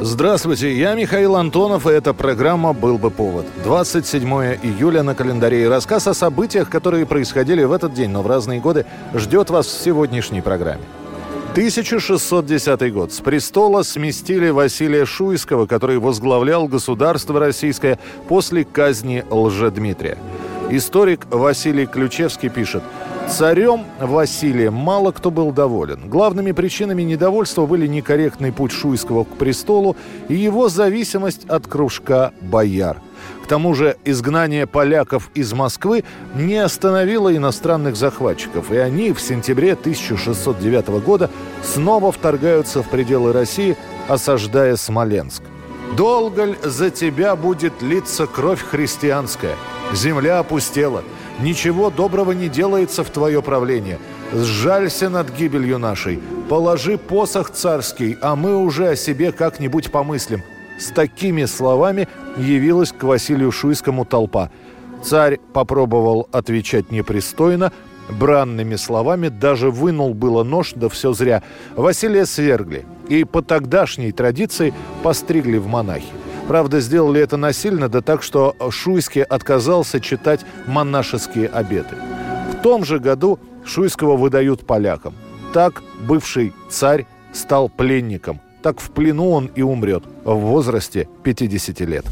Здравствуйте, я Михаил Антонов, и эта программа «Был бы повод». 27 июля на календаре. И рассказ о событиях, которые происходили в этот день, но в разные годы, ждет вас в сегодняшней программе. 1610 год. С престола сместили Василия Шуйского, который возглавлял государство российское после казни Лжедмитрия. Историк Василий Ключевский пишет – Царем Василием мало кто был доволен. Главными причинами недовольства были некорректный путь Шуйского к престолу и его зависимость от кружка бояр. К тому же изгнание поляков из Москвы не остановило иностранных захватчиков, и они в сентябре 1609 года снова вторгаются в пределы России, осаждая Смоленск. «Долго ль за тебя будет литься кровь христианская? Земля опустела». Ничего доброго не делается в твое правление. Сжалься над гибелью нашей. Положи посох царский, а мы уже о себе как-нибудь помыслим». С такими словами явилась к Василию Шуйскому толпа. Царь попробовал отвечать непристойно, бранными словами, даже вынул было нож, да все зря. Василия свергли и по тогдашней традиции постригли в монахи. Правда, сделали это насильно, да так, что Шуйский отказался читать монашеские обеты. В том же году Шуйского выдают полякам. Так бывший царь стал пленником. Так в плену он и умрет в возрасте 50 лет.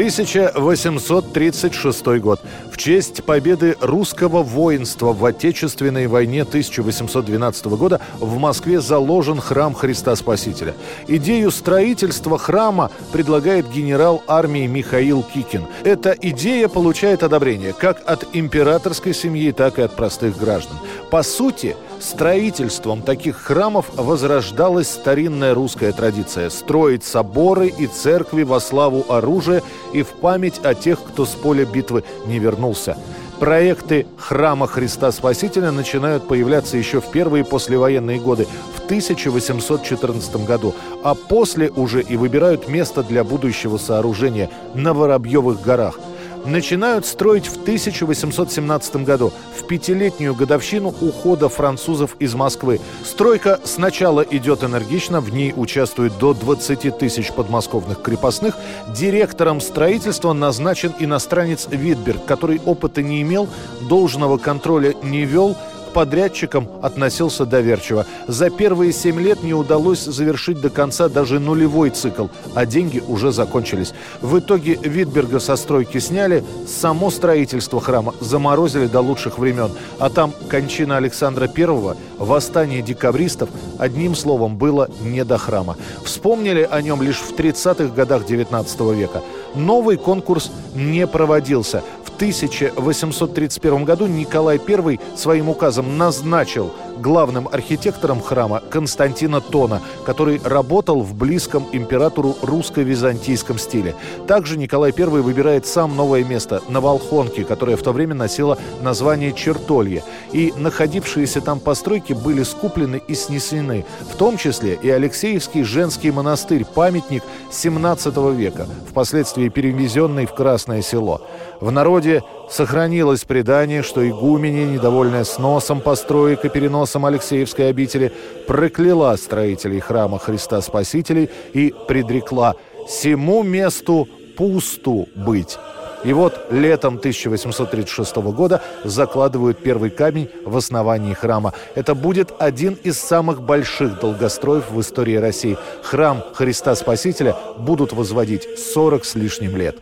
1836 год. В честь победы русского воинства в Отечественной войне 1812 года в Москве заложен храм Христа Спасителя. Идею строительства храма предлагает генерал армии Михаил Кикин. Эта идея получает одобрение как от императорской семьи, так и от простых граждан. По сути, Строительством таких храмов возрождалась старинная русская традиция – строить соборы и церкви во славу оружия и в память о тех, кто с поля битвы не вернулся. Проекты храма Христа Спасителя начинают появляться еще в первые послевоенные годы, в 1814 году, а после уже и выбирают место для будущего сооружения на Воробьевых горах – начинают строить в 1817 году, в пятилетнюю годовщину ухода французов из Москвы. Стройка сначала идет энергично, в ней участвует до 20 тысяч подмосковных крепостных. Директором строительства назначен иностранец Витберг, который опыта не имел, должного контроля не вел – подрядчикам относился доверчиво. За первые семь лет не удалось завершить до конца даже нулевой цикл, а деньги уже закончились. В итоге Витберга со стройки сняли, само строительство храма заморозили до лучших времен. А там кончина Александра I, восстание декабристов, одним словом, было не до храма. Вспомнили о нем лишь в 30-х годах 19 века. Новый конкурс не проводился. 1831 году Николай I своим указом назначил главным архитектором храма Константина Тона, который работал в близком императору русско-византийском стиле. Также Николай I выбирает сам новое место на Волхонке, которое в то время носило название Чертолье. И находившиеся там постройки были скуплены и снесены, в том числе и Алексеевский женский монастырь, памятник 17 века, впоследствии перевезенный в Красное село. В народе сохранилось предание, что игуменя, недовольная сносом построек и переносом Алексеевской обители, прокляла строителей храма Христа Спасителей и предрекла «Сему месту пусту быть». И вот летом 1836 года закладывают первый камень в основании храма. Это будет один из самых больших долгостроев в истории России. Храм Христа Спасителя будут возводить 40 с лишним лет.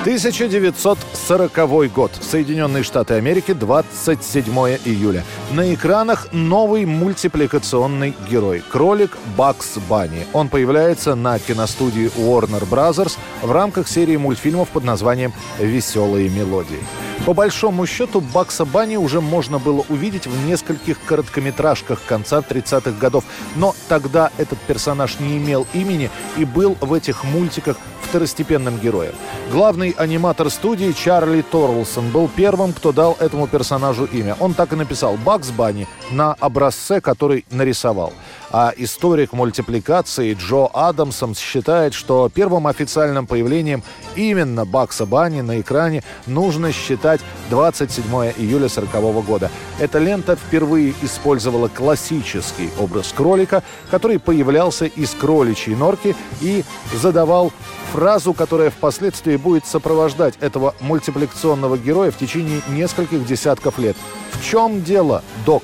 1940 год. Соединенные Штаты Америки, 27 июля. На экранах новый мультипликационный герой. Кролик Бакс Банни. Он появляется на киностудии Warner Brothers в рамках серии мультфильмов под названием «Веселые мелодии». По большому счету, Бакса Банни уже можно было увидеть в нескольких короткометражках конца 30-х годов, но тогда этот персонаж не имел имени и был в этих мультиках второстепенным героем. Главный аниматор студии Чарли Торлсон был первым, кто дал этому персонажу имя. Он так и написал «Бакс Банни» на образце, который нарисовал. А историк мультипликации Джо Адамсон считает, что первым официальным появлением именно Бакса Банни на экране нужно считать 27 июля 1940 года. Эта лента впервые использовала классический образ кролика, который появлялся из кроличьей норки и задавал фразу, которая впоследствии будет сопровождать этого мультипликационного героя в течение нескольких десятков лет. В чем дело, док?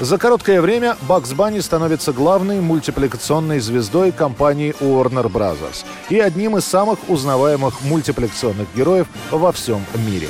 За короткое время Бакс Банни становится главной мультипликационной звездой компании Warner Bros. и одним из самых узнаваемых мультипликационных героев во всем мире.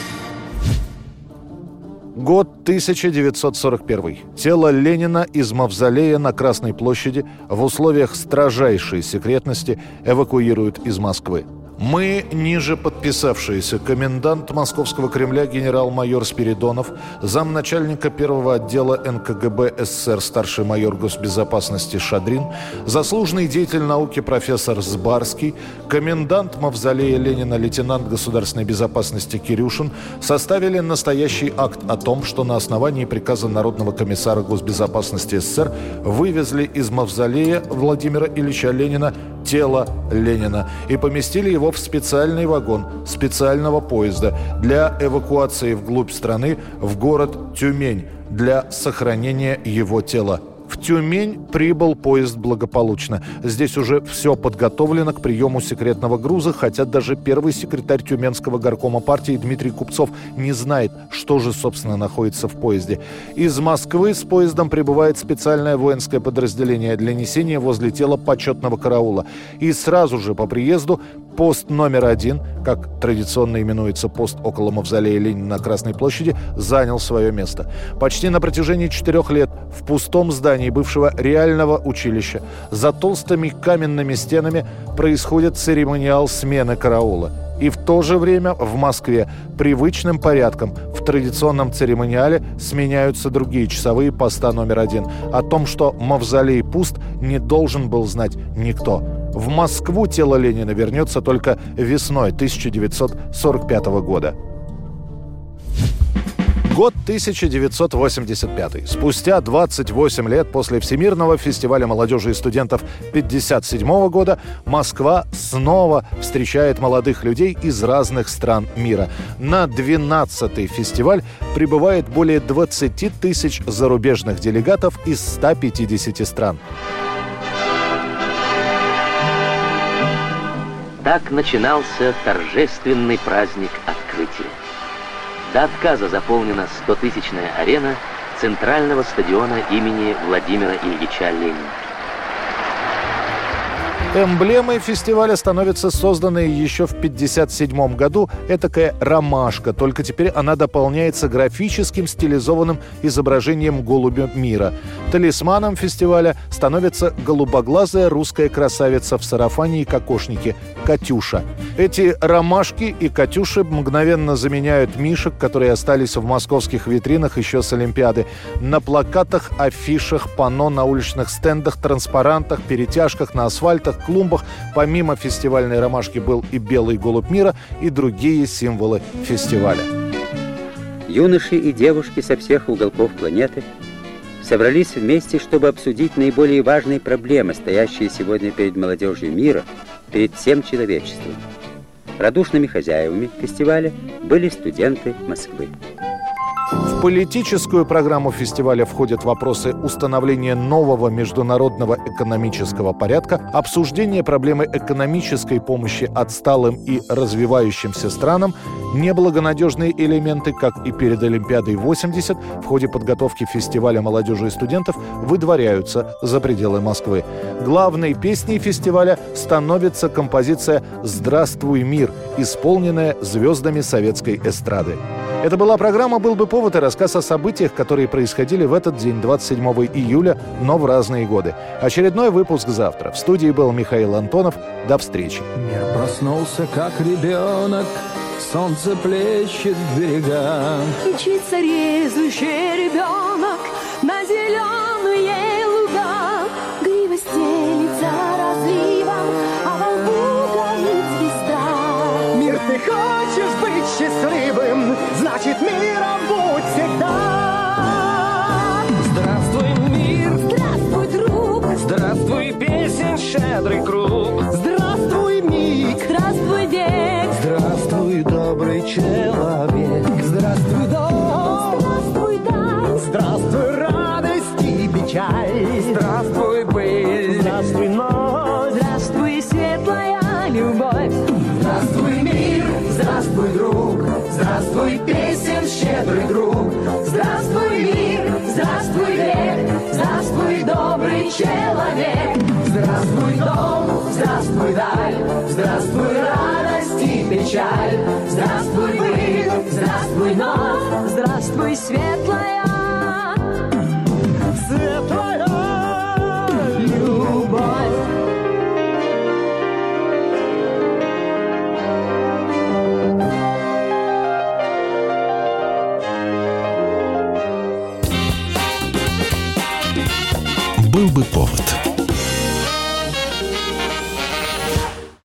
Год 1941. Тело Ленина из мавзолея на Красной площади в условиях строжайшей секретности эвакуируют из Москвы. Мы, ниже подписавшиеся, комендант Московского Кремля генерал-майор Спиридонов, замначальника первого отдела НКГБ СССР старший майор госбезопасности Шадрин, заслуженный деятель науки профессор Сбарский, комендант Мавзолея Ленина лейтенант государственной безопасности Кирюшин составили настоящий акт о том, что на основании приказа Народного комиссара госбезопасности СССР вывезли из Мавзолея Владимира Ильича Ленина тело Ленина и поместили его в специальный вагон специального поезда для эвакуации вглубь страны в город Тюмень для сохранения его тела. В Тюмень прибыл поезд благополучно. Здесь уже все подготовлено к приему секретного груза, хотя даже первый секретарь Тюменского горкома партии Дмитрий Купцов не знает, что же, собственно, находится в поезде. Из Москвы с поездом прибывает специальное воинское подразделение для несения возле тела почетного караула. И сразу же по приезду Пост номер один, как традиционно именуется пост около мавзолея Ленина на Красной площади, занял свое место. Почти на протяжении четырех лет в пустом здании бывшего реального училища за толстыми каменными стенами происходит церемониал смены караула. И в то же время в Москве привычным порядком в традиционном церемониале сменяются другие часовые поста номер один. О том, что мавзолей пуст, не должен был знать никто. В Москву тело Ленина вернется только весной 1945 года. Год 1985. Спустя 28 лет после Всемирного фестиваля молодежи и студентов 57 года Москва снова встречает молодых людей из разных стран мира. На 12-й фестиваль прибывает более 20 тысяч зарубежных делегатов из 150 стран. Так начинался торжественный праздник открытия. До отказа заполнена 100-тысячная арена центрального стадиона имени Владимира Ильича Ленина. Эмблемой фестиваля становится созданная еще в 1957 году этакая ромашка, только теперь она дополняется графическим стилизованным изображением голубя мира. Талисманом фестиваля становится голубоглазая русская красавица в сарафане и кокошнике Катюша. Эти ромашки и Катюши мгновенно заменяют мишек, которые остались в московских витринах еще с Олимпиады. На плакатах, афишах, панно, на уличных стендах, транспарантах, перетяжках, на асфальтах, клумбах. Помимо фестивальной ромашки был и белый голубь мира, и другие символы фестиваля. Юноши и девушки со всех уголков планеты собрались вместе, чтобы обсудить наиболее важные проблемы, стоящие сегодня перед молодежью мира, перед всем человечеством. Радушными хозяевами фестиваля были студенты Москвы. В политическую программу фестиваля входят вопросы установления нового международного экономического порядка, обсуждение проблемы экономической помощи отсталым и развивающимся странам, неблагонадежные элементы, как и перед Олимпиадой 80, в ходе подготовки фестиваля молодежи и студентов выдворяются за пределы Москвы. Главной песней фестиваля становится композиция «Здравствуй, мир», исполненная звездами советской эстрады. Это была программа «Был бы повод» и рассказ о событиях, которые происходили в этот день, 27 июля, но в разные годы. Очередной выпуск завтра. В студии был Михаил Антонов. До встречи. Мир проснулся, как ребенок, Солнце плещет в берега. Мчится резвый ребенок на зеленые Здравствуй, песен щедрый круг! Здравствуй, миг! Здравствуй, век! Здравствуй, добрый человек! Здравствуй, Здравствуй, быль! Здравствуй, ночь! Здравствуй, светлая!